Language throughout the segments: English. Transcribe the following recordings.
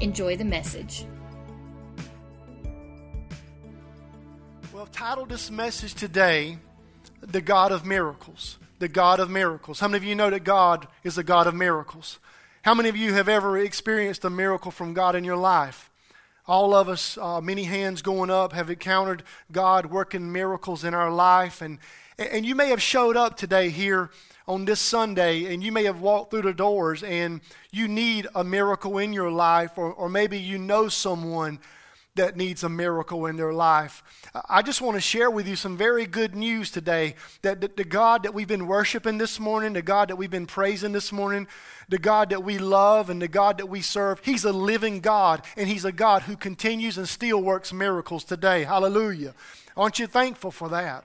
Enjoy the message. Well, I've titled this message today, The God of Miracles. The God of Miracles. How many of you know that God is the God of miracles? How many of you have ever experienced a miracle from God in your life? All of us, uh, many hands going up, have encountered God working miracles in our life. And, and you may have showed up today here on this Sunday and you may have walked through the doors and you need a miracle in your life, or, or maybe you know someone that needs a miracle in their life. I just want to share with you some very good news today that the, the, God that we've been worshiping this morning, the God that we've been praising this morning, the God that we love and the God that we serve, He's a living God, and He's a God who continues and still works miracles today. Hallelujah. Aren't you thankful for that?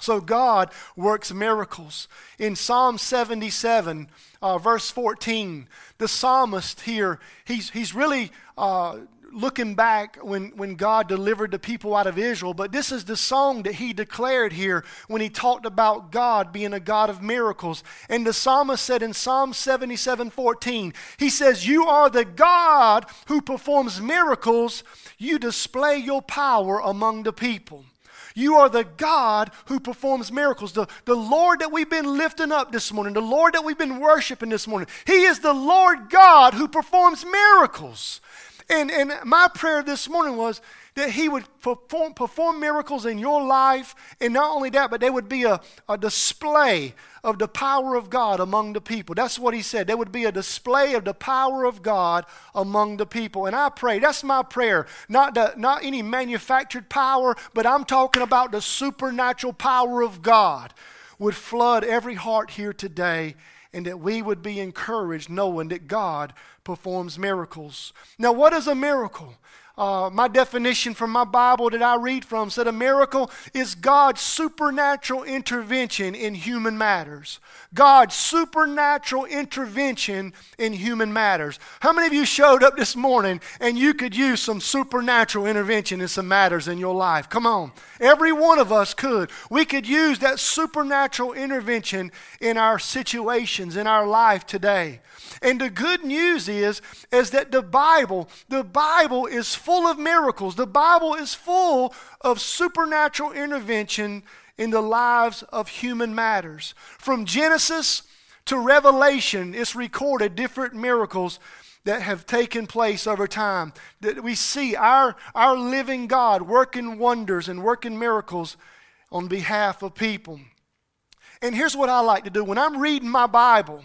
So God works miracles. In Psalm 77, uh, verse 14, the psalmist here, he's, he's really uh, looking back when, when God delivered the people out of Israel, but this is the song that he declared here when he talked about God being a God of miracles. And the psalmist said in Psalm 77 14, he says, You are the God who performs miracles, you display your power among the people. You are the God who performs miracles. The, the Lord that we've been lifting up this morning, the Lord that we've been worshiping this morning, He is the Lord God who performs miracles. And, and my prayer this morning was that He would perform, perform miracles in your life. And not only that, but there would be a, a display of the power of God among the people. That's what He said. There would be a display of the power of God among the people. And I pray, that's my prayer. Not, the, not any manufactured power, but I'm talking about the supernatural power of God would flood every heart here today and that we would be encouraged knowing that God performs miracles. Now, what is a miracle? Uh, my definition from my Bible that I read from said a miracle is God's supernatural intervention in human matters. God's supernatural intervention in human matters. How many of you showed up this morning and you could use some supernatural intervention in some matters in your life? Come on. Every one of us could. We could use that supernatural intervention in our situations, in our life today. And the good news is, is that the Bible, the Bible is full of miracles. The Bible is full of supernatural intervention in the lives of human matters. From Genesis to Revelation, it's recorded different miracles that have taken place over time. That we see our, our living God working wonders and working miracles on behalf of people. And here's what I like to do when I'm reading my Bible,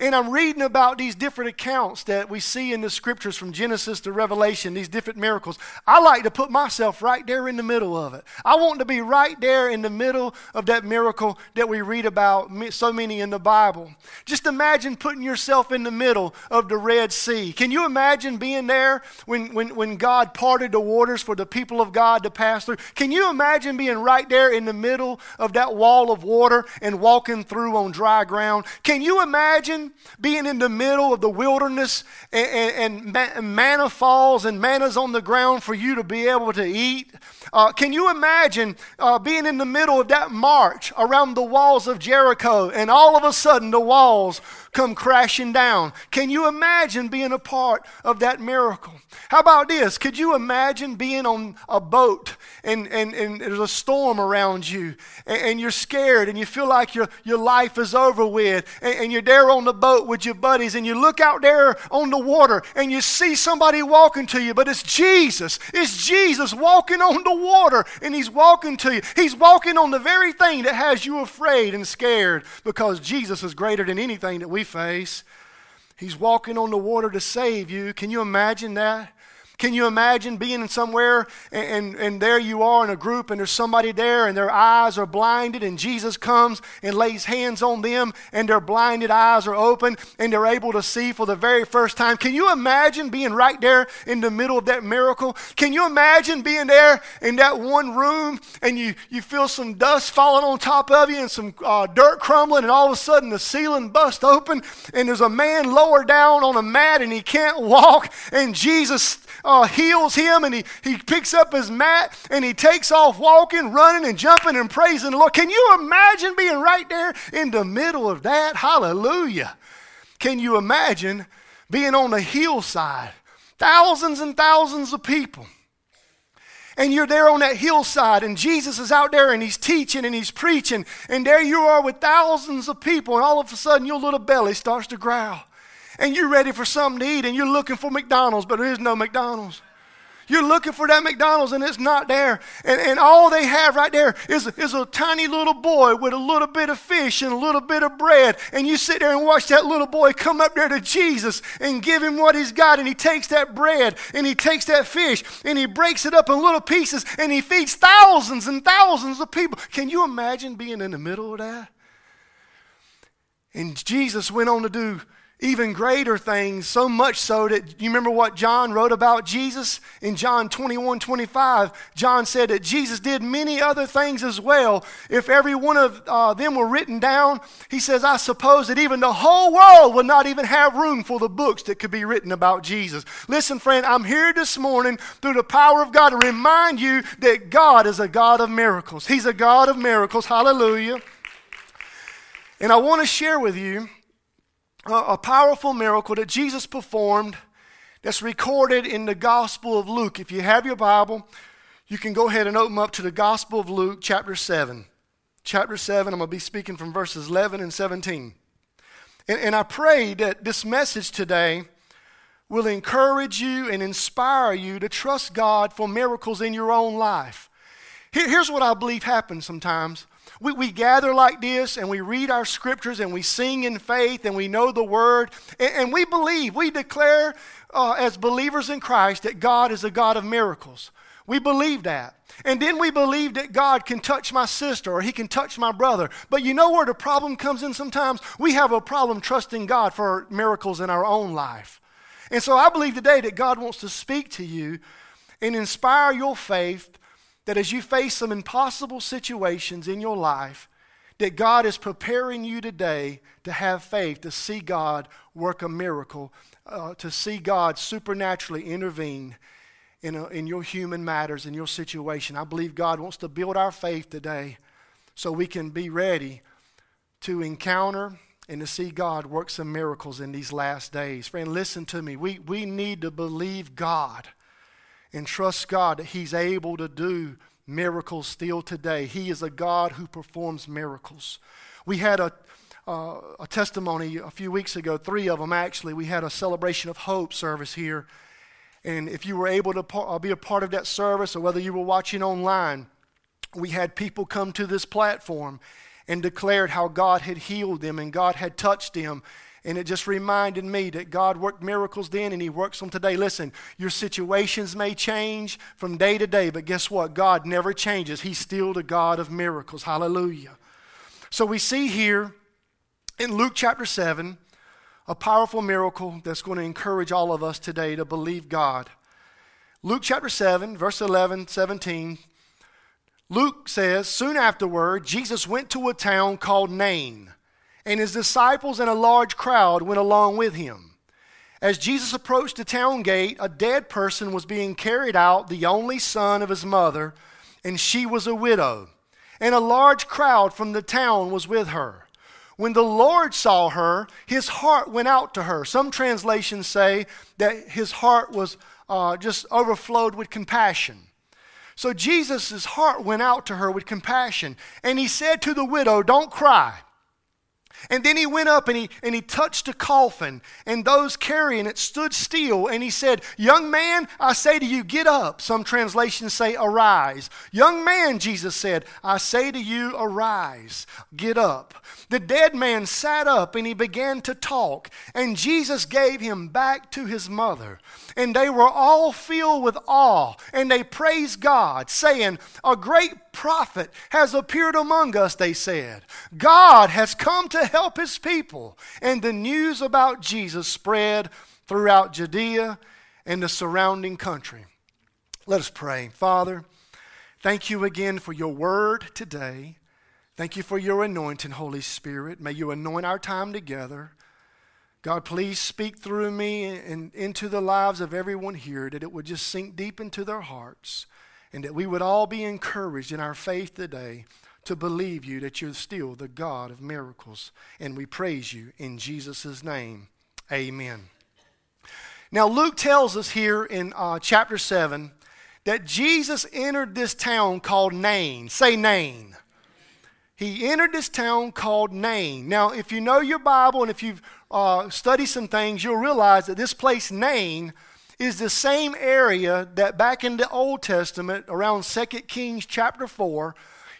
and I'm reading about these different accounts that we see in the scriptures from Genesis to Revelation, these different miracles. I like to put myself right there in the middle of it. I want to be right there in the middle of that miracle that we read about so many in the Bible. Just imagine putting yourself in the middle of the Red Sea. Can you imagine being there when, when, when God parted the waters for the people of God to pass through? Can you imagine being right there in the middle of that wall of water and walking through on dry ground? Can you imagine? Being in the middle of the wilderness and, and, and manna falls and manna's on the ground for you to be able to eat? Uh, can you imagine uh, being in the middle of that march around the walls of Jericho and all of a sudden the walls come crashing down? Can you imagine being a part of that miracle? How about this? Could you imagine being on a boat and, and, and there's a storm around you and, and you're scared and you feel like your, your life is over with and, and you're there on the boat with your buddies and you look out there on the water and you see somebody walking to you, but it's Jesus. It's Jesus walking on the water and he's walking to you. He's walking on the very thing that has you afraid and scared because Jesus is greater than anything that we face. He's walking on the water to save you. Can you imagine that? Can you imagine being somewhere and, and, and, there you are in a group and there's somebody there and their eyes are blinded and Jesus comes and lays hands on them and their blinded eyes are open and they're able to see for the very first time? Can you imagine being right there in the middle of that miracle? Can you imagine being there in that one room and you, you feel some dust falling on top of you and some uh, dirt crumbling and all of a sudden the ceiling busts open and there's a man lower down on a mat and he can't walk and Jesus uh, heals him and he, he picks up his mat and he takes off walking, running, and jumping and praising the Lord. Can you imagine being right there in the middle of that? Hallelujah. Can you imagine being on the hillside? Thousands and thousands of people and you're there on that hillside, and Jesus is out there and he's teaching and he's preaching, and there you are with thousands of people, and all of a sudden your little belly starts to growl and you're ready for something to eat and you're looking for McDonald's, but there is no McDonald's. You're looking for that McDonald's and it's not there. And, and all they have right there is, is a tiny little boy with a little bit of fish and a little bit of bread. And you sit there and watch that little boy come up there to Jesus and give him what he's got. And he takes that bread and he takes that fish and he breaks it up in little pieces and he feeds thousands and thousands of people. Can you imagine being in the middle of that? And Jesus went on to do even greater things, so much so that you remember what John wrote about Jesus in John 21 25. John said that Jesus did many other things as well. If every one of uh, them were written down, he says, I suppose that even the whole world would not even have room for the books that could be written about Jesus. Listen, friend, I'm here this morning through the power of God to remind you that God is a God of miracles. He's a God of miracles. Hallelujah. And I want to share with you a powerful miracle that Jesus performed that's recorded in the Gospel of Luke. If you have your Bible, you can go ahead and open up to the Gospel of Luke, chapter 7. Chapter 7, I'm going to be speaking from verses 11 and 17. And, and I pray that this message today will encourage you and inspire you to trust God for miracles in your own life. Here, here's what I believe happens sometimes we, we gather like this and we read our scriptures and we sing in faith and we know the word and, and we believe, we declare uh, as believers in Christ that God is a God of miracles. We believe that. And then we believe that God can touch my sister or he can touch my brother. But you know where the problem comes in sometimes? We have a problem trusting God for miracles in our own life. And so I believe today that God wants to speak to you and inspire your faith that as you face some impossible situations in your life, that God is preparing you today to have faith, to see God work a miracle, uh, to see God supernaturally intervene in, a, in your human matters, in your situation. I believe God wants to build our faith today so we can be ready to encounter and to see God work some miracles in these last days. Friend, listen to me. We, we need to believe God and trust God that He's able to do miracles still today. He is a God who performs miracles. We had a, uh, a testimony a few weeks ago, three of them actually. We had a celebration of hope service here. And if you were able to par- uh, be a part of that service or whether you were watching online, we had people come to this platform and declared how God had healed them and God had touched them and it just reminded me that God worked miracles then and He works them today. Listen, your situations may change from day to day, but guess what? God never changes. He's still the God of miracles. Hallelujah. So we see here in Luke chapter 7 a powerful miracle that's going to encourage all of us today to believe God. Luke chapter 7, verse 11, 17. Luke says, Soon afterward, Jesus went to a town called Nain and his disciples and a large crowd went along with him. As Jesus approached the town gate, a dead person was being carried out, the only son of his mother, and she was a widow. And a large crowd from the town was with her. When the Lord saw her, his heart went out to her. Some translations say that his heart was uh, just overflowed with compassion. So Jesus' heart went out to her with compassion. And he said to the widow, Don't cry. And then he went up and he, and he touched a coffin, and those carrying it stood still. And he said, Young man, I say to you, get up. Some translations say, arise. Young man, Jesus said, I say to you, arise, get up. The dead man sat up and he began to talk, and Jesus gave him back to his mother. And they were all filled with awe, and they praised God, saying, A great prophet has appeared among us, they said. God has come to help his people. And the news about Jesus spread throughout Judea and the surrounding country. Let us pray. Father, thank you again for your word today. Thank you for your anointing, Holy Spirit. May you anoint our time together. God, please speak through me and into the lives of everyone here, that it would just sink deep into their hearts, and that we would all be encouraged in our faith today to believe you that you're still the God of miracles. And we praise you in Jesus' name. Amen. Now, Luke tells us here in uh, chapter 7 that Jesus entered this town called Nain. Say Nain. He entered this town called Nain. Now, if you know your Bible and if you've uh, studied some things, you'll realize that this place, Nain, is the same area that back in the Old Testament, around 2 Kings chapter 4,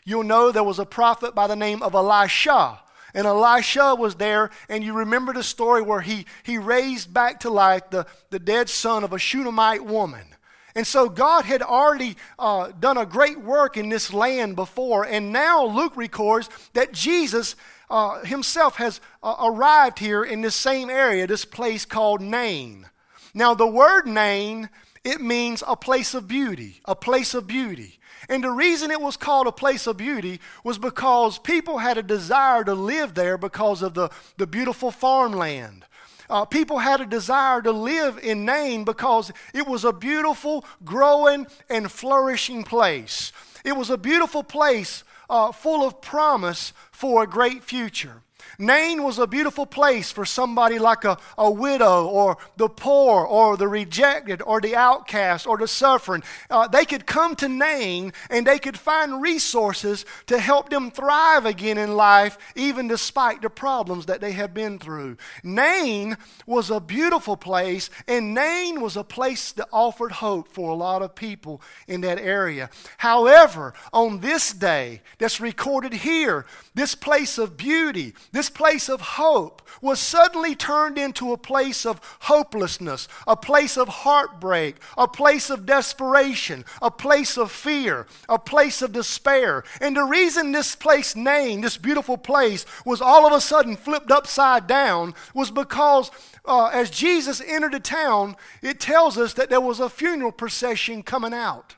you'll know there was a prophet by the name of Elisha. And Elisha was there, and you remember the story where he, he raised back to life the, the dead son of a Shunammite woman. And so God had already uh, done a great work in this land before, and now Luke records that Jesus uh, himself has uh, arrived here in this same area, this place called Nain. Now, the word Nain, it means a place of beauty, a place of beauty. And the reason it was called a place of beauty was because people had a desire to live there because of the, the beautiful farmland. Uh, people had a desire to live in Nain because it was a beautiful, growing, and flourishing place. It was a beautiful place uh, full of promise for a great future. Nain was a beautiful place for somebody like a, a widow or the poor or the rejected or the outcast or the suffering. Uh, they could come to Nain and they could find resources to help them thrive again in life, even despite the problems that they had been through. Nain was a beautiful place, and Nain was a place that offered hope for a lot of people in that area. However, on this day that's recorded here, this place of beauty, this place of hope was suddenly turned into a place of hopelessness, a place of heartbreak, a place of desperation, a place of fear, a place of despair. And the reason this place Nain, this beautiful place, was all of a sudden flipped upside down was because uh, as Jesus entered the town, it tells us that there was a funeral procession coming out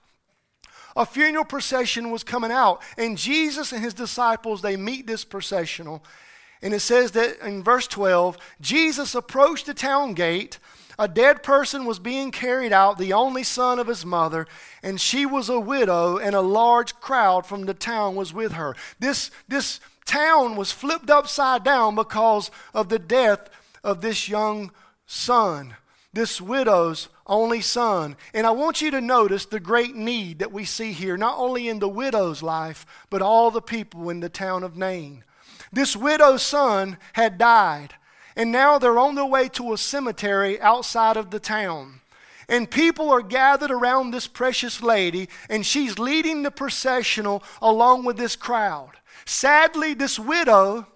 a funeral procession was coming out and jesus and his disciples they meet this processional and it says that in verse 12 jesus approached the town gate a dead person was being carried out the only son of his mother and she was a widow and a large crowd from the town was with her this, this town was flipped upside down because of the death of this young son this widow's only son. And I want you to notice the great need that we see here, not only in the widow's life, but all the people in the town of Nain. This widow's son had died, and now they're on their way to a cemetery outside of the town. And people are gathered around this precious lady, and she's leading the processional along with this crowd. Sadly, this widow,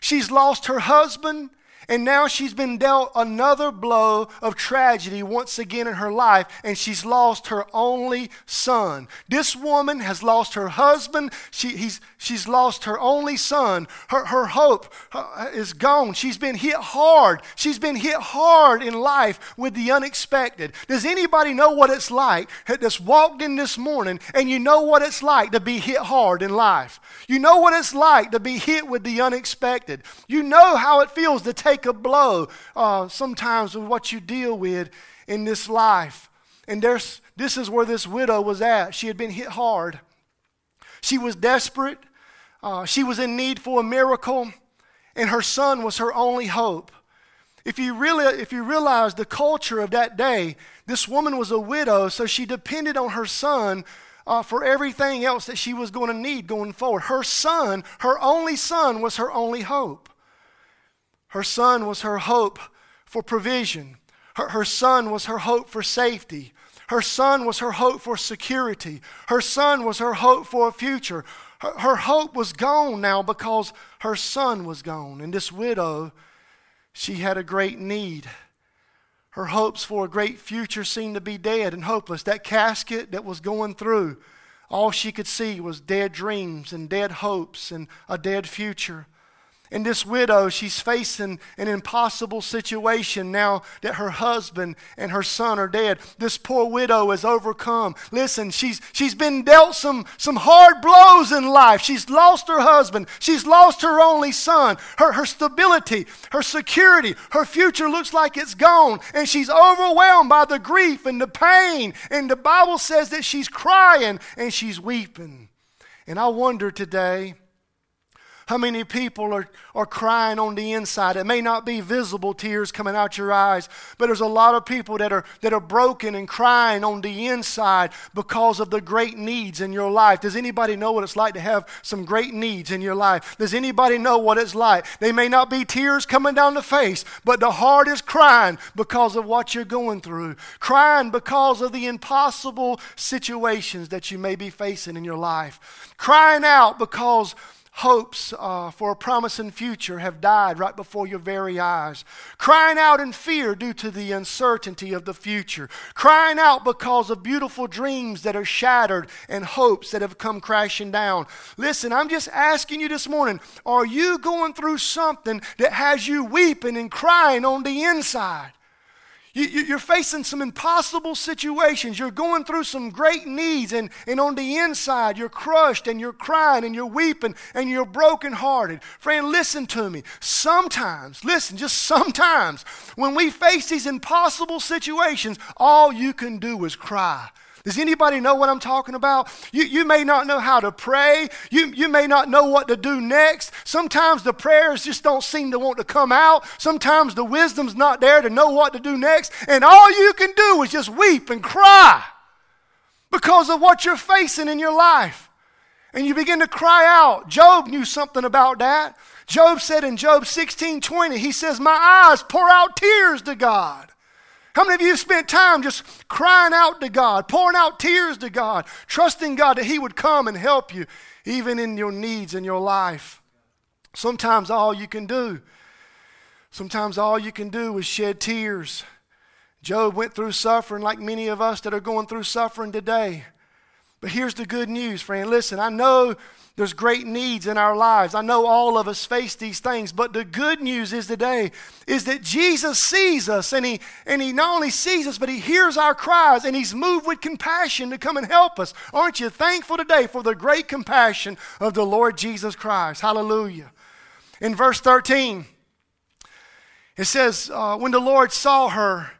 she's lost her husband and now she's been dealt another blow of tragedy once again in her life, and she's lost her only son. This woman has lost her husband. She, she's lost her only son. Her, her hope uh, is gone. She's been hit hard. She's been hit hard in life with the unexpected. Does anybody know what it's like that's walked in this morning and you know what it's like to be hit hard in life? You know what it's like to be hit with the unexpected. You know how it feels to take take a blow uh, sometimes with what you deal with in this life. And there's, this is where this widow was at. She had been hit hard. She was desperate. Uh, she was in need for a miracle, and her son was her only hope. If you, really, if you realize the culture of that day, this woman was a widow, so she depended on her son uh, for everything else that she was going to need going forward. Her son, her only son, was her only hope. Her son was her hope for provision. Her, her son was her hope for safety. Her son was her hope for security. Her son was her hope for a future. Her, her hope was gone now because her son was gone. And this widow, she had a great need. Her hopes for a great future seemed to be dead and hopeless. That casket that was going through, all she could see was dead dreams and dead hopes and a dead future. And this widow, she's facing an impossible situation now that her husband and her son are dead. This poor widow is overcome. Listen, she's, she's been dealt some, some hard blows in life. She's lost her husband. She's lost her only son. Her, her stability, her security, her future looks like it's gone. And she's overwhelmed by the grief and the pain. And the Bible says that she's crying and she's weeping. And I wonder today how many people are, are crying on the inside? It may not be visible tears coming out your eyes, but there's a lot of people that are, that are broken and crying on the inside because of the great needs in your life. Does anybody know what it's like to have some great needs in your life? Does anybody know what it's like? They may not be tears coming down the face, but the heart is crying because of what you're going through, crying because of the impossible situations that you may be facing in your life, crying out because hopes uh, for a promising future have died right before your very eyes. Crying out in fear due to the uncertainty of the future. Crying out because of beautiful dreams that are shattered and hopes that have come crashing down. Listen, I'm just asking you this morning are you going through something that has you weeping and crying on the inside? You, are facing some impossible situations. You're going through some great needs, and, and on the inside, you're crushed and you're crying and you're weeping and you're brokenhearted. Friend, listen to me. Sometimes, listen, just sometimes, when we face these impossible situations, all you can do is cry. Does anybody know what I'm talking about? You, you may not know how to pray. You, you may not know what to do next. Sometimes the prayers just don't seem to want to come out. Sometimes the wisdom's not there to know what to do next. And all you can do is just weep and cry because of what you're facing in your life. And you begin to cry out. Job knew something about that. Job said in Job 16 20, he says, My eyes pour out tears to God. How many of you spent time just crying out to God, pouring out tears to God, trusting God that He would come and help you, even in your needs in your life? Sometimes all you can do, sometimes all you can do is shed tears. Job went through suffering like many of us that are going through suffering today. But here's the good news, friend. Listen, I know there's great needs in our lives. I know all of us face these things, but the good news is today is that Jesus sees us and he and he not only sees us, but he hears our cries and he's moved with compassion to come and help us. Aren't you thankful today for the great compassion of the Lord Jesus Christ? Hallelujah. In verse 13, it says, uh, When the Lord saw her,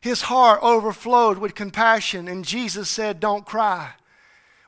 his heart overflowed with compassion, and Jesus said, Don't cry.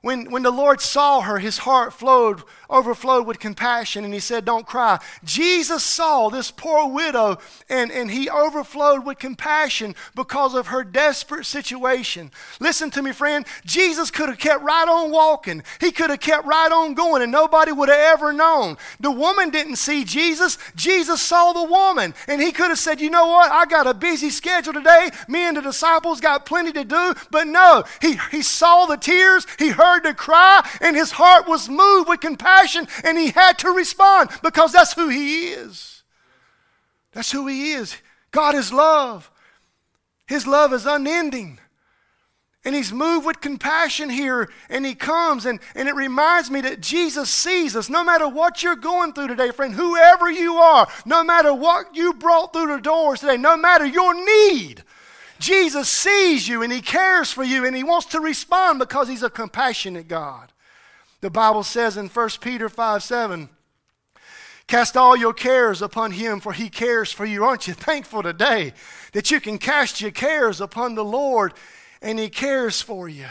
When, when the Lord saw her, his heart flowed, overflowed with compassion, and he said, Don't cry. Jesus saw this poor widow, and, and he overflowed with compassion because of her desperate situation. Listen to me, friend. Jesus could have kept right on walking, he could have kept right on going, and nobody would have ever known. The woman didn't see Jesus, Jesus saw the woman, and he could have said, You know what? I got a busy schedule today. Me and the disciples got plenty to do. But no, he, he saw the tears, he heard the cry, and his heart was moved with compassion, and he had to respond because that's who he is. That's who he is. God is love. His love is unending. And he's moved with compassion here, and he comes, and, and it reminds me that Jesus sees us no matter what you're going through today, friend, whoever you are, no matter what you brought through the doors today, no matter your need, Jesus sees you and he cares for you and he wants to respond because he's a compassionate God. The Bible says in 1 Peter 5 7, Cast all your cares upon him, for he cares for you. Aren't you thankful today that you can cast your cares upon the Lord and he cares for you?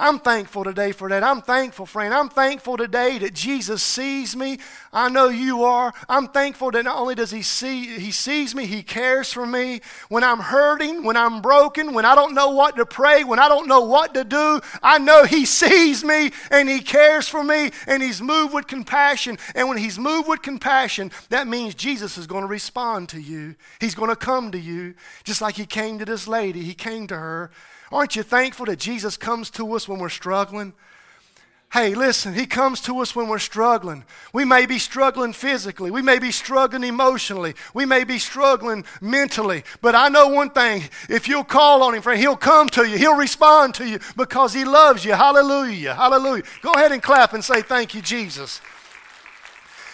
I'm thankful today for that. I'm thankful, friend. I'm thankful today that Jesus sees me. I know you are. I'm thankful that not only does he see he sees me, he cares for me. When I'm hurting, when I'm broken, when I don't know what to pray, when I don't know what to do, I know he sees me and he cares for me and he's moved with compassion. And when he's moved with compassion, that means Jesus is going to respond to you. He's going to come to you just like he came to this lady. He came to her. Aren't you thankful that Jesus comes to us when we're struggling? Hey, listen, He comes to us when we're struggling. We may be struggling physically. We may be struggling emotionally. We may be struggling mentally. But I know one thing if you'll call on Him, friend, He'll come to you. He'll respond to you because He loves you. Hallelujah. Hallelujah. Go ahead and clap and say, Thank you, Jesus.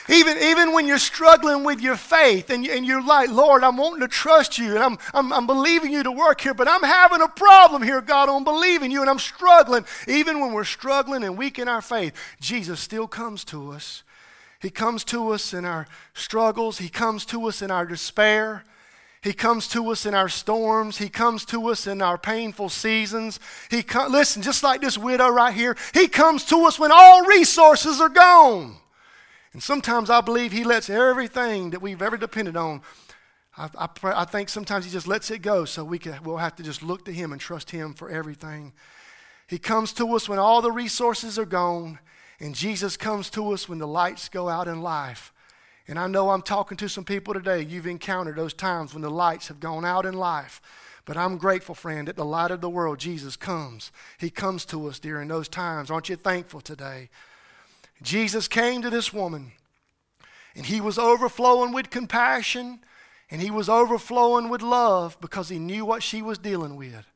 Even, even when you're struggling with your faith and, and you're like, Lord, I'm wanting to trust you and I'm, I'm, I'm believing you to work here, but I'm having a problem here, God, on believing you and I'm struggling. Even when we're struggling and weak in our faith, Jesus still comes to us. He comes to us in our struggles, He comes to us in our despair. He comes to us in our storms. He comes to us in our painful seasons. He com- listen, just like this widow right here, he comes to us when all resources are gone. And sometimes I believe He lets everything that we've ever depended on, I, I, pray, I think sometimes He just lets it go so we can, we'll have to just look to Him and trust Him for everything. He comes to us when all the resources are gone, and Jesus comes to us when the lights go out in life. And I know I'm talking to some people today. You've encountered those times when the lights have gone out in life. But I'm grateful, friend, that the light of the world, Jesus, comes. He comes to us during those times. Aren't you thankful today? Jesus came to this woman, and he was overflowing with compassion, and he was overflowing with love because he knew what she was dealing with.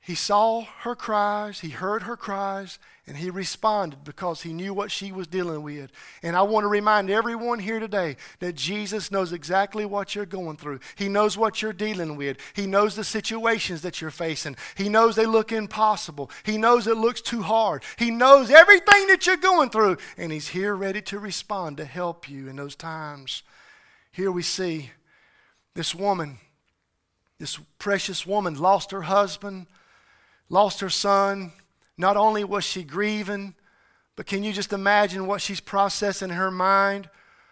He saw her cries, he heard her cries, and he responded because he knew what she was dealing with. And I want to remind everyone here today that Jesus knows exactly what you're going through. He knows what you're dealing with. He knows the situations that you're facing. He knows they look impossible. He knows it looks too hard. He knows everything that you're going through, and he's here ready to respond to help you in those times. Here we see this woman, this precious woman, lost her husband lost her son. Not only was she grieving, but can you just imagine what she's processing in her mind?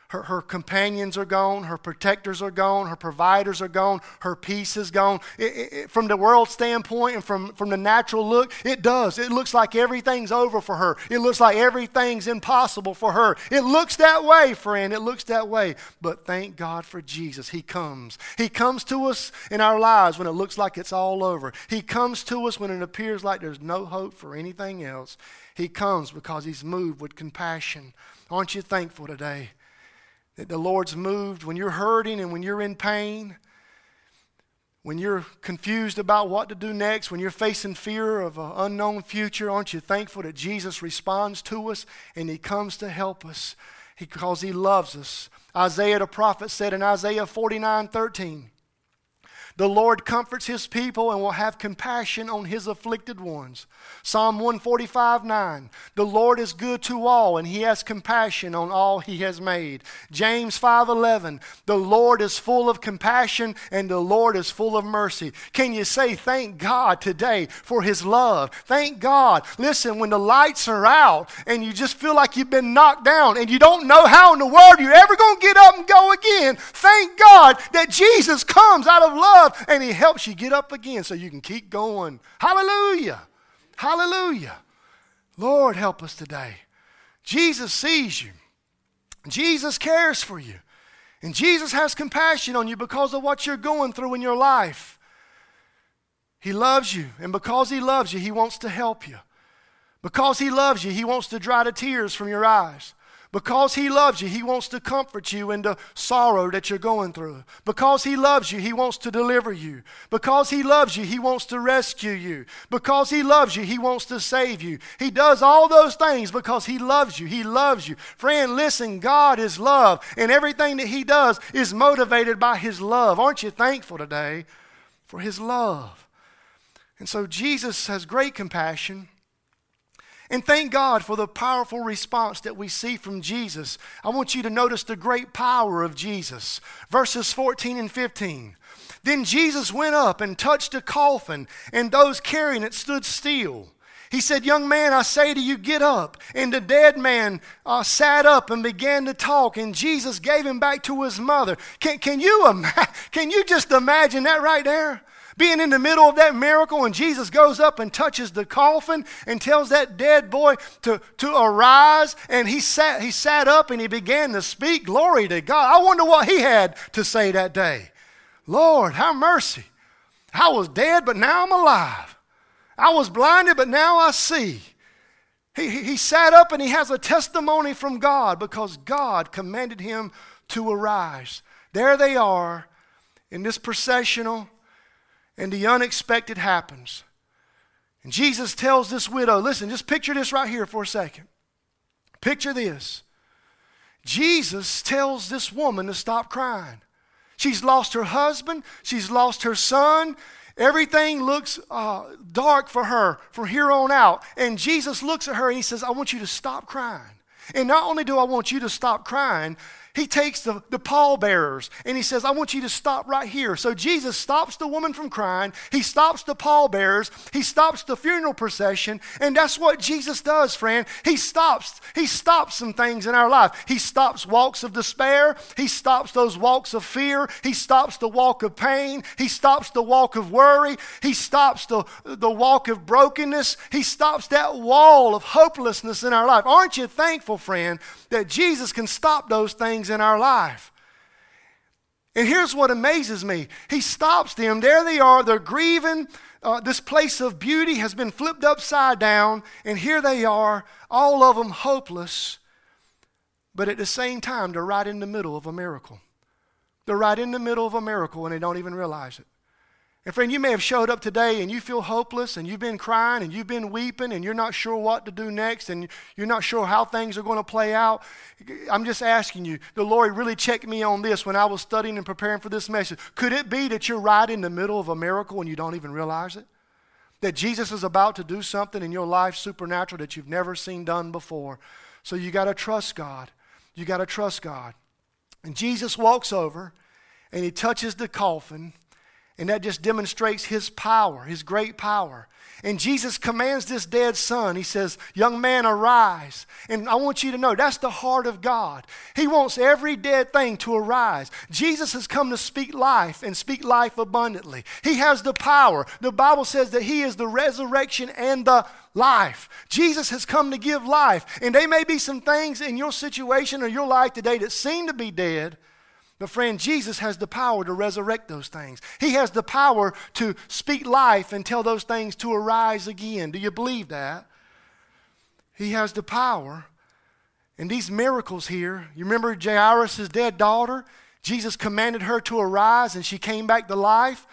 Her, her companions are gone, her protectors are gone, her providers are gone, her peace is gone. It, it, from the world standpoint and from, from the natural look, it does. It looks like everything's over for her. It looks like everything's impossible for her. It looks that way, friend. It looks that way. But thank God for Jesus. He comes. He comes to us in our lives when it looks like it's all over. He comes to us when it appears like there's no hope for anything else. He comes because He's moved with compassion. Aren't you thankful today? That the Lord's moved, when you're hurting and when you're in pain, when you're confused about what to do next, when you're facing fear of an unknown future, aren't you thankful that Jesus responds to us and He comes to help us because He loves us? Isaiah the prophet said in Isaiah 49 13, the Lord comforts his people and will have compassion on his afflicted ones. Psalm 145 9. The Lord is good to all, and he has compassion on all he has made. James 5 11. The Lord is full of compassion, and the Lord is full of mercy. Can you say, Thank God today for his love? Thank God. Listen, when the lights are out and you just feel like you've been knocked down and you don't know how in the world you're ever going to get up and go again, thank God that Jesus comes out of love love and He helps you get up again so you can keep going. Hallelujah. Hallelujah. Lord, help us today. Jesus sees you, Jesus cares for you, and Jesus has compassion on you because of what you're going through in your life. He loves you, and because He loves you, He wants to help you. Because He loves you, He wants to dry the tears from your eyes. Because He loves you, He wants to comfort you in the sorrow that you're going through. Because He loves you, He wants to deliver you. Because He loves you, He wants to rescue you. Because He loves you, He wants to save you. He does all those things because He loves you. He loves you. Friend, listen, God is love, and everything that He does is motivated by His love. Aren't you thankful today for His love? And so Jesus has great compassion. And thank God for the powerful response that we see from Jesus. I want you to notice the great power of Jesus. Verses 14 and 15. Then Jesus went up and touched a coffin, and those carrying it stood still. He said, Young man, I say to you, get up. And the dead man uh, sat up and began to talk, and Jesus gave him back to his mother. Can, can, you, ima- can you just imagine that right there? Being in the middle of that miracle, and Jesus goes up and touches the coffin and tells that dead boy to, to arise, and he sat, he sat up and he began to speak. Glory to God. I wonder what he had to say that day. Lord, have mercy. I was dead, but now I'm alive. I was blinded, but now I see. He, he, he sat up and he has a testimony from God because God commanded him to arise. There they are in this processional, and the unexpected happens. And Jesus tells this widow, listen, just picture this right here for a second. Picture this. Jesus tells this woman to stop crying. She's lost her husband, she's lost her son, Everything looks uh, dark for her from here on out. And Jesus looks at her and he says, I want you to stop crying. And not only do I want you to stop crying, he takes the, the pallbearers and he says, I want you to stop right here. So Jesus stops the woman from crying. He stops the pallbearers. He stops the funeral procession. And that's what Jesus does, friend. He stops, he stops some things in our life. He stops walks of despair. He stops those walks of fear. He stops the walk of pain. He stops the walk of worry. He stops the, the walk of brokenness. He stops that wall of hopelessness in our life. Aren't you thankful, friend, that Jesus can stop those things in our life. And here's what amazes me He stops them. There they are. They're grieving. Uh, this place of beauty has been flipped upside down. And here they are, all of them hopeless. But at the same time, they're right in the middle of a miracle. They're right in the middle of a miracle and they don't even realize it. And friend, you may have showed up today and you feel hopeless and you've been crying and you've been weeping and you're not sure what to do next and you're not sure how things are going to play out. I'm just asking you, the Lord really checked me on this when I was studying and preparing for this message. Could it be that you're right in the middle of a miracle and you don't even realize it? That Jesus is about to do something in your life supernatural that you've never seen done before. So you got to trust God. You got to trust God. And Jesus walks over and he touches the coffin and that just demonstrates his power, his great power. And Jesus commands this dead son. He says, Young man, arise. And I want you to know that's the heart of God. He wants every dead thing to arise. Jesus has come to speak life and speak life abundantly. He has the power. The Bible says that He is the resurrection and the life. Jesus has come to give life. And there may be some things in your situation or your life today that seem to be dead. But, friend, Jesus has the power to resurrect those things. He has the power to speak life and tell those things to arise again. Do you believe that? He has the power. And these miracles here, you remember Jairus' dead daughter? Jesus commanded her to arise and she came back to life.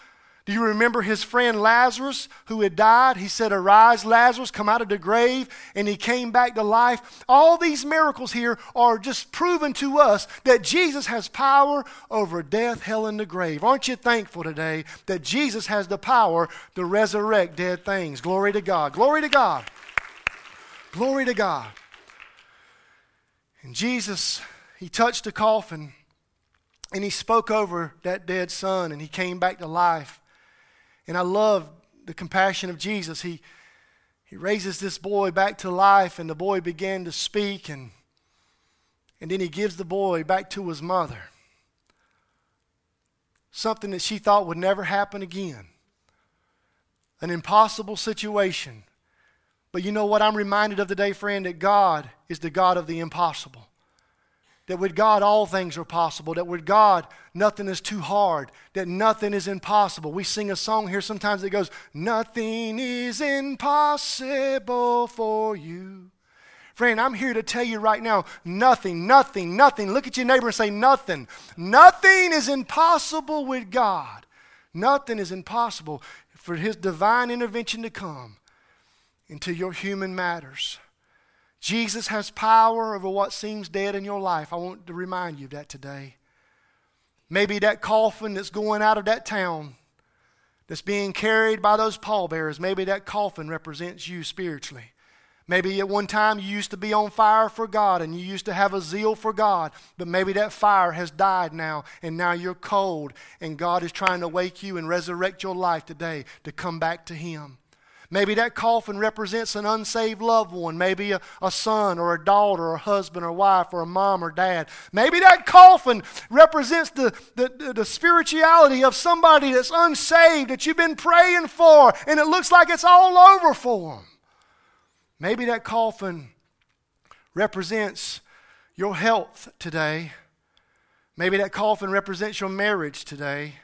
Do you remember his friend Lazarus who had died? He said, Arise, Lazarus, come out of the grave, and he came back to life. All these miracles here are just proven to us that Jesus has power over death, hell, and the grave. Aren't you thankful today that Jesus has the power to resurrect dead things? Glory to God. Glory to God. Glory to God. And Jesus, he touched the coffin and he spoke over that dead son and he came back to life. And I love the compassion of Jesus. He, he raises this boy back to life, and the boy began to speak, and, and then he gives the boy back to his mother. Something that she thought would never happen again. An impossible situation. But you know what I'm reminded of today, friend? That God is the God of the impossible. That with God, all things are possible. That with God, nothing is too hard. That nothing is impossible. We sing a song here sometimes that goes, Nothing is impossible for you. Friend, I'm here to tell you right now nothing, nothing, nothing. Look at your neighbor and say, Nothing. Nothing is impossible with God. Nothing is impossible for His divine intervention to come into your human matters. Jesus has power over what seems dead in your life. I want to remind you of that today. Maybe that coffin that's going out of that town that's being carried by those pallbearers, maybe that coffin represents you spiritually. Maybe at one time you used to be on fire for God and you used to have a zeal for God, but maybe that fire has died now and now you're cold and God is trying to wake you and resurrect your life today to come back to Him. Maybe that coffin represents an unsaved loved one, maybe a, a son or a daughter or a husband or wife or a mom or dad. Maybe that coffin represents the, the, the, spirituality of somebody that's unsaved that you've been praying for and it looks like it's all over for them. Maybe that coffin represents your health today. Maybe that coffin represents your marriage today.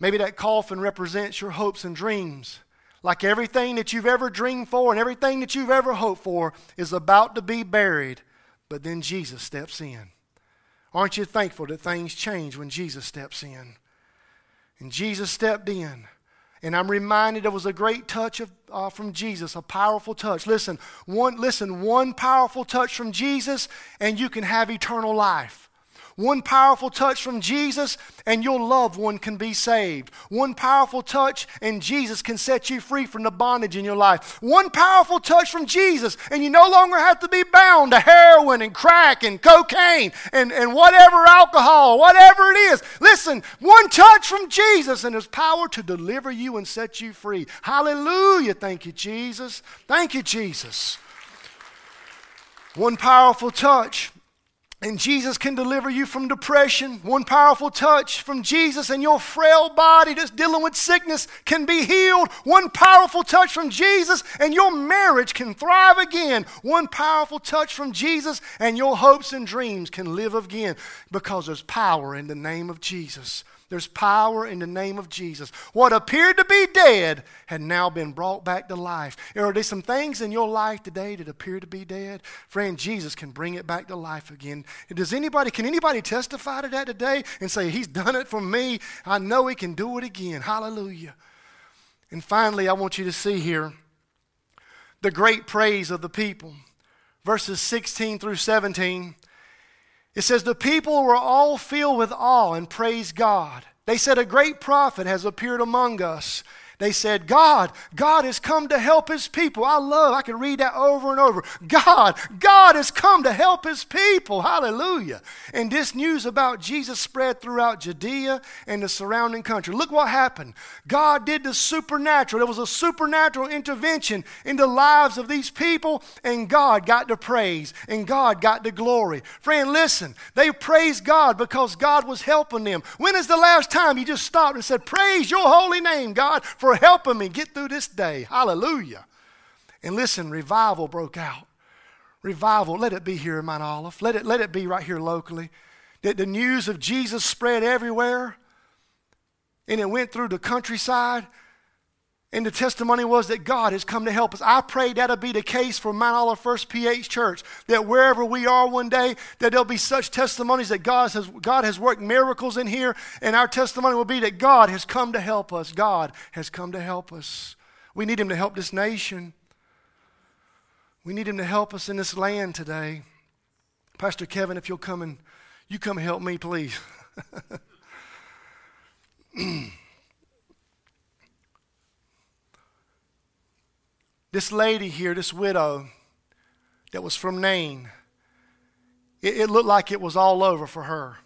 Maybe that coffin represents your hopes and dreams like everything that you've ever dreamed for and everything that you've ever hoped for is about to be buried, but then Jesus steps in. Aren't you thankful that things change when Jesus steps in? And Jesus stepped in. And I'm reminded there was a great touch of, uh, from Jesus, a powerful touch. Listen, one, listen, one powerful touch from Jesus, and you can have eternal life. One powerful touch from Jesus, and your loved one can be saved. One powerful touch, and Jesus can set you free from the bondage in your life. One powerful touch from Jesus, and you no longer have to be bound to heroin and crack and cocaine and, and whatever alcohol, whatever it is. Listen, one touch from Jesus, and his power to deliver you and set you free. Hallelujah. Thank you, Jesus. Thank you, Jesus. One powerful touch and Jesus can deliver you from depression. One powerful touch from Jesus, and your frail body that's dealing with sickness can be healed. One powerful touch from Jesus, and your marriage can thrive again. One powerful touch from Jesus, and your hopes and dreams can live again because there's power in the name of Jesus. There's power in the name of Jesus. What appeared to be dead had now been brought back to life. There Are some things in your life today that appear to be dead? Friend, Jesus can bring it back to life again. Does anybody, can anybody testify to that today and say, He's done it for me? I know He can do it again. Hallelujah. And finally, I want you to see here the great praise of the people. Verses 16 through 17. It says, The people were all filled with awe and praised God. They said, A great prophet has appeared among us. They said, God, God has come to help his people. I love, I can read that over and over. God, God has come to help his people. Hallelujah. And this news about Jesus spread throughout Judea and the surrounding country. Look what happened. God did the supernatural. There was a supernatural intervention in the lives of these people, and God got the praise, and God got the glory. Friend, listen, they praised God because God was helping them. When is the last time you just stopped and said, Praise your holy name, God, for for helping me get through this day. Hallelujah. And listen, revival broke out. Revival, let it be here in Mount Olive. Let it, let it be right here locally. That the news of Jesus spread everywhere and it went through the countryside. And the testimony was that God has come to help us. I pray that'll be the case for Mount Olive First PH Church. That wherever we are one day, that there'll be such testimonies that God has, God has worked miracles in here, and our testimony will be that God has come to help us. God has come to help us. We need Him to help this nation. We need Him to help us in this land today. Pastor Kevin, if you'll come and you come help me, please. This lady here, this widow that was from Nain, it, it looked like it was all over for her.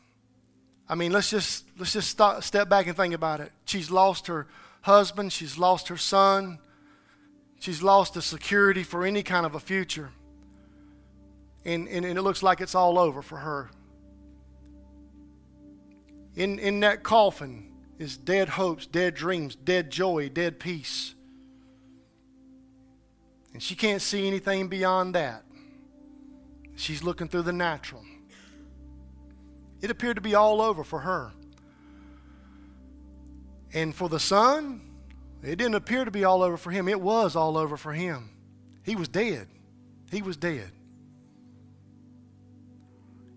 I mean, let's just let's just stop, step back and think about it. She's lost her husband, she's lost her son, she's lost the security for any kind of a future. And, and, and, it looks like it's all over for her. In, in that coffin is dead hopes, dead dreams, dead joy, dead peace. And she can't see anything beyond that. She's looking through the natural. It appeared to be all over for her. And for the son, it didn't appear to be all over for him. It was all over for him. He was dead. He was dead.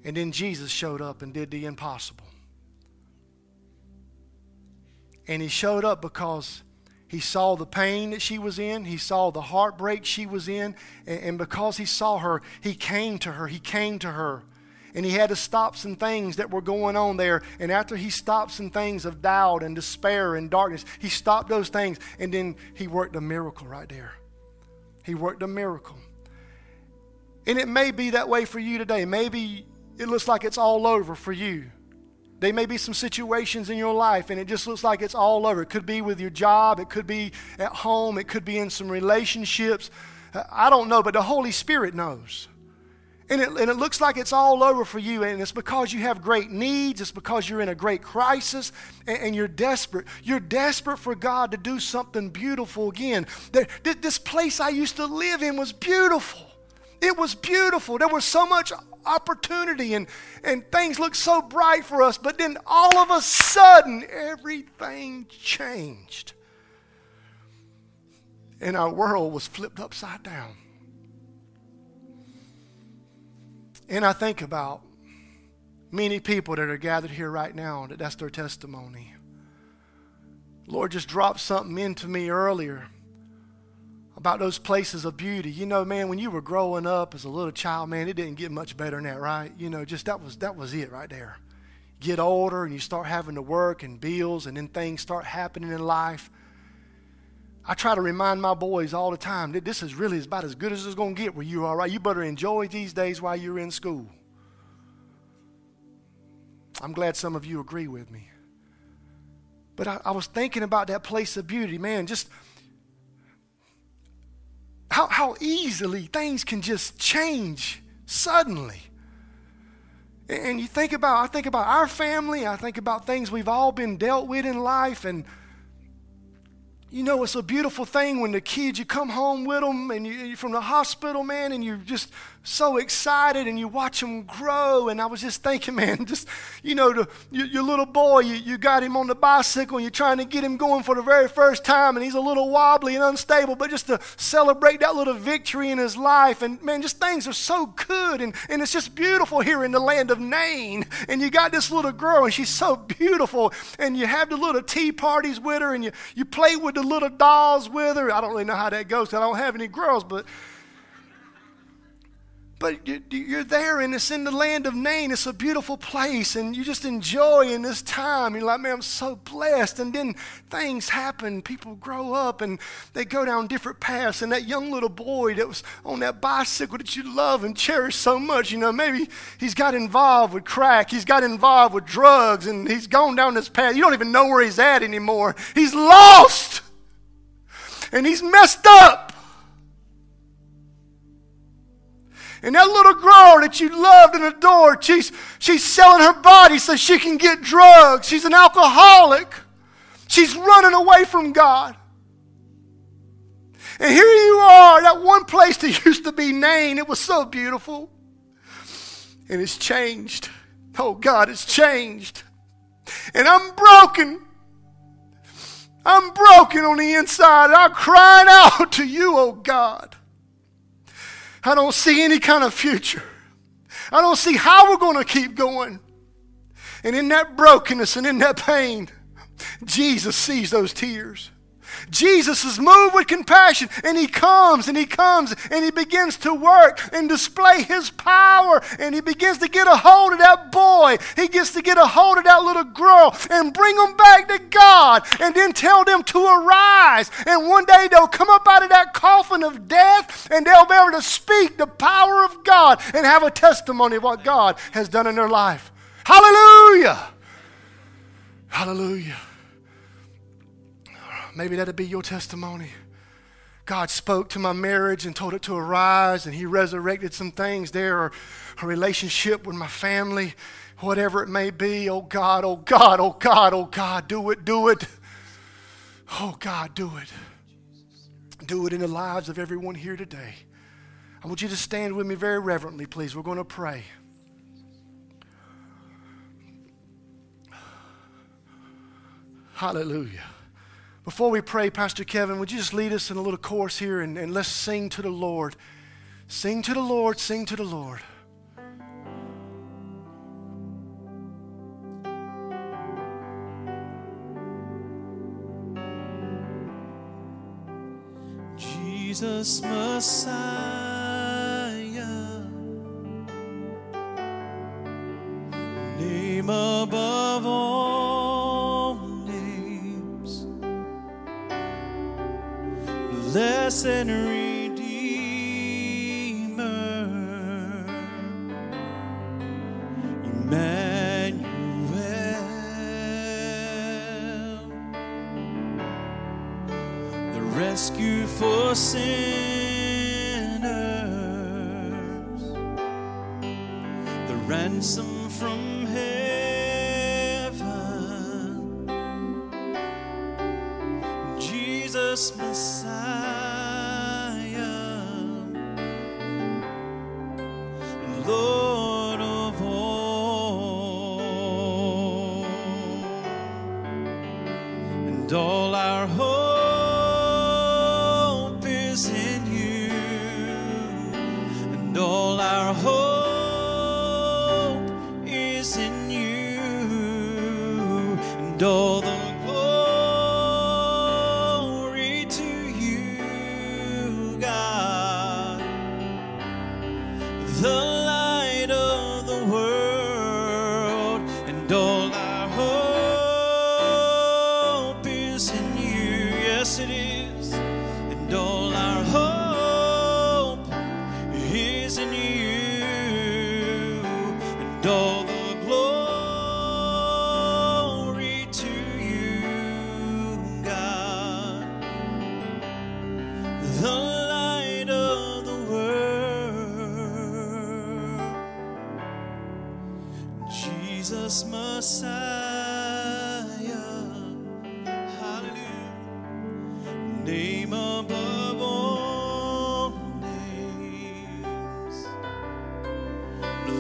And then Jesus showed up and did the impossible. And he showed up because he saw the pain that she was in. He saw the heartbreak she was in. And, and, because he saw her, he came to her. He came to her. And he had to stop some things that were going on there. And after he stopped some things of doubt and despair and darkness, he stopped those things. And then he worked a miracle right there. He worked a miracle. And it may be that way for you today. Maybe it looks like it's all over for you. There may be some situations in your life and it just looks like it's all over. It could be with your job, it could be at home, it could be in some relationships. I don't know, but the Holy Spirit knows. And it, and it looks like it's all over for you, and it's because you have great needs, it's because you're in a great crisis, and, and you're desperate. You're desperate for God to do something beautiful again. this place I used to live in was beautiful. It was beautiful. There was so much opportunity, and, and things looked so bright for us, but then all of a sudden, everything changed. And our world was flipped upside down. And I think about many people that are gathered here right now that that's their testimony. Lord just dropped something into me earlier about those places of beauty. You know, man, when you were growing up as a little child, man, it didn't get much better than that, right? You know, just that was that was it right there. Get older and you start having to work and bills and then things start happening in life. I try to remind my boys all the time that this is really about as good as it's going to get where you are, right? You better enjoy these days while you're in school. I'm glad some of you agree with me. But I, I was thinking about that place of beauty, man, just how, how easily things can just change suddenly. And you think about, I think about our family, I think about things we've all been dealt with in life, and you know, it's a beautiful thing when the kids, you come home with them and you, are from the hospital, man, and you're just so excited and you watch them grow. And I was just thinking, man, just, you know, the, your, your little boy, you, you got him on the bicycle and you're trying to get him going for the very first time and he's a little wobbly and unstable, but just to celebrate that little victory in his life. And man, just things are so good and, and it's just beautiful here in the land of Nain. And you got this little girl and she's so beautiful and you have the little tea parties with her and you, you play with the little dolls with her. I don't really know how that goes I don't have any girls, but but you're there and it's in the land of Nain. It's a beautiful place and you just enjoy in this time. You're like, man, I'm so blessed. And then things happen. People grow up and they go down different paths. And that young little boy that was on that bicycle that you love and cherish so much, you know, maybe he's got involved with crack. He's got involved with drugs and he's gone down this path. You don't even know where he's at anymore. He's lost and he's messed up. And that little girl that you loved and adored, she's, she's selling her body so she can get drugs. She's an alcoholic. She's running away from God. And here you are, that one place that used to be Nain. It was so beautiful. And it's changed. Oh, God, it's changed. And I'm broken. I'm broken on the inside. I'm crying out to you, oh God. I don't see any kind of future. I don't see how we're going to keep going. And in that brokenness and in that pain, Jesus sees those tears. Jesus is moved with compassion and he comes and he comes and he begins to work and display his power and he begins to get a hold of that boy. He gets to get a hold of that little girl and bring them back to God and then tell them to arise. And one day they'll come up out of that coffin of death and they'll be able to speak the power of God and have a testimony of what God has done in their life. Hallelujah! Hallelujah. Maybe that'd be your testimony. God spoke to my marriage and told it to arise, and He resurrected some things there, or a relationship with my family, whatever it may be. Oh God, oh God, oh God, oh God, do it, do it. Oh God, do it. Do it in the lives of everyone here today. I want you to stand with me very reverently, please. We're going to pray. Hallelujah. Before we pray, Pastor Kevin, would you just lead us in a little chorus here and, and let's sing to the Lord? Sing to the Lord, sing to the Lord. Jesus Messiah, name above all. And Redeemer, Emmanuel, the rescue for sinners, the ransom from heaven, Jesus Messiah.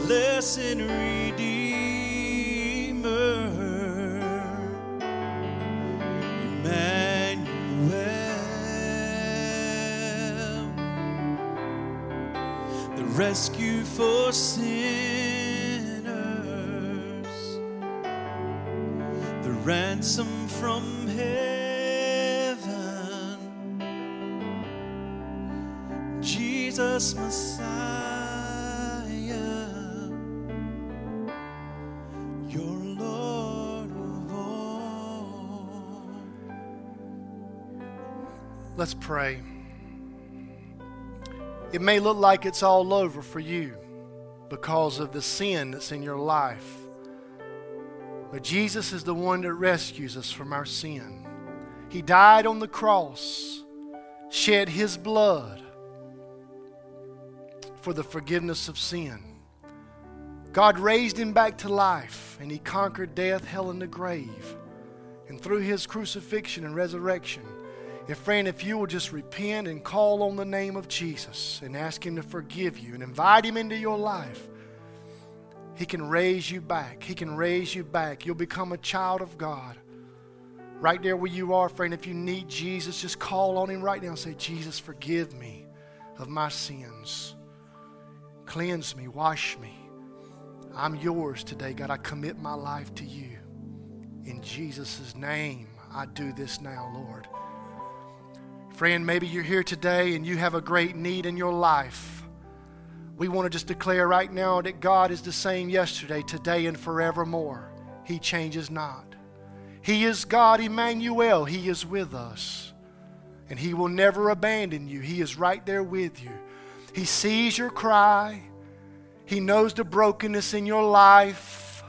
Blessed Redeemer. Emmanuel, the rescue for sinners, the ransom from heaven, Jesus Messiah, Let's pray. It may look like it's all over for you because of the sin that's in your life. But Jesus is the one that rescues us from our sin. He died on the cross, shed his blood for the forgiveness of sin. God raised him back to life, and he conquered death, hell, and the grave. And through his crucifixion and resurrection, if friend, if you will just repent and call on the name of Jesus and ask him to forgive you and invite him into your life, he can raise you back. He can raise you back. You'll become a child of God. Right there where you are, friend, if you need Jesus, just call on him right now and say, Jesus, forgive me of my sins. Cleanse me, wash me. I'm yours today, God. I commit my life to you. In Jesus' name, I do this now, Lord. Friend, maybe you're here today and you have a great need in your life. We want to just declare right now that God is the same yesterday, today, and forevermore. He changes not. He is God, Emmanuel. He is with us. And He will never abandon you. He is right there with you. He sees your cry, He knows the brokenness in your life.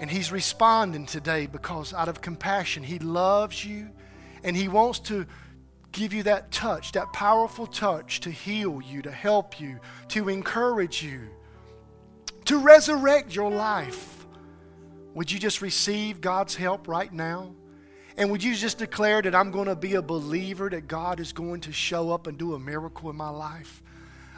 And He's responding today because out of compassion, He loves you and He wants to give you that touch, that powerful touch to heal you, to help you, to encourage you, to resurrect your life. Would you just receive God's help right now? And would you just declare that I'm going to be a believer that God is going to show up and do a miracle in my life?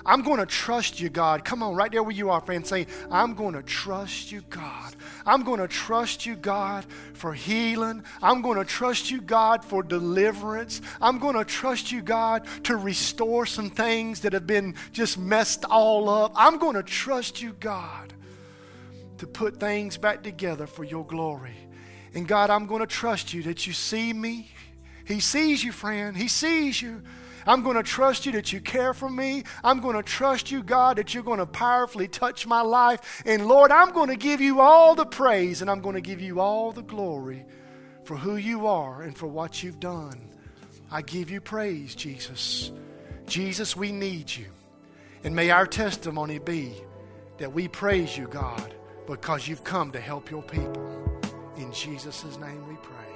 I'm going to trust you, God. Come on, right there where you are, friend. Say, I'm going to trust you, God. I'm going to trust you, God, for healing. I'm going to trust you, God, for deliverance. I'm going to trust you, God, to restore some things that have been just messed all up. I'm going to trust you, God, to put things back together for your glory. And God, I'm going to trust you that you see me. He sees you, friend. He sees you. I'm going to trust you that you care for me. I'm going to trust you, God, that you're going to powerfully touch my life. And Lord, I'm going to give you all the praise and I'm going to give you all the glory for who you are and for what you've done. I give you praise, Jesus. Jesus, we need you. And may our testimony be that we praise you, God, because you've come to help your people. In Jesus' name we pray.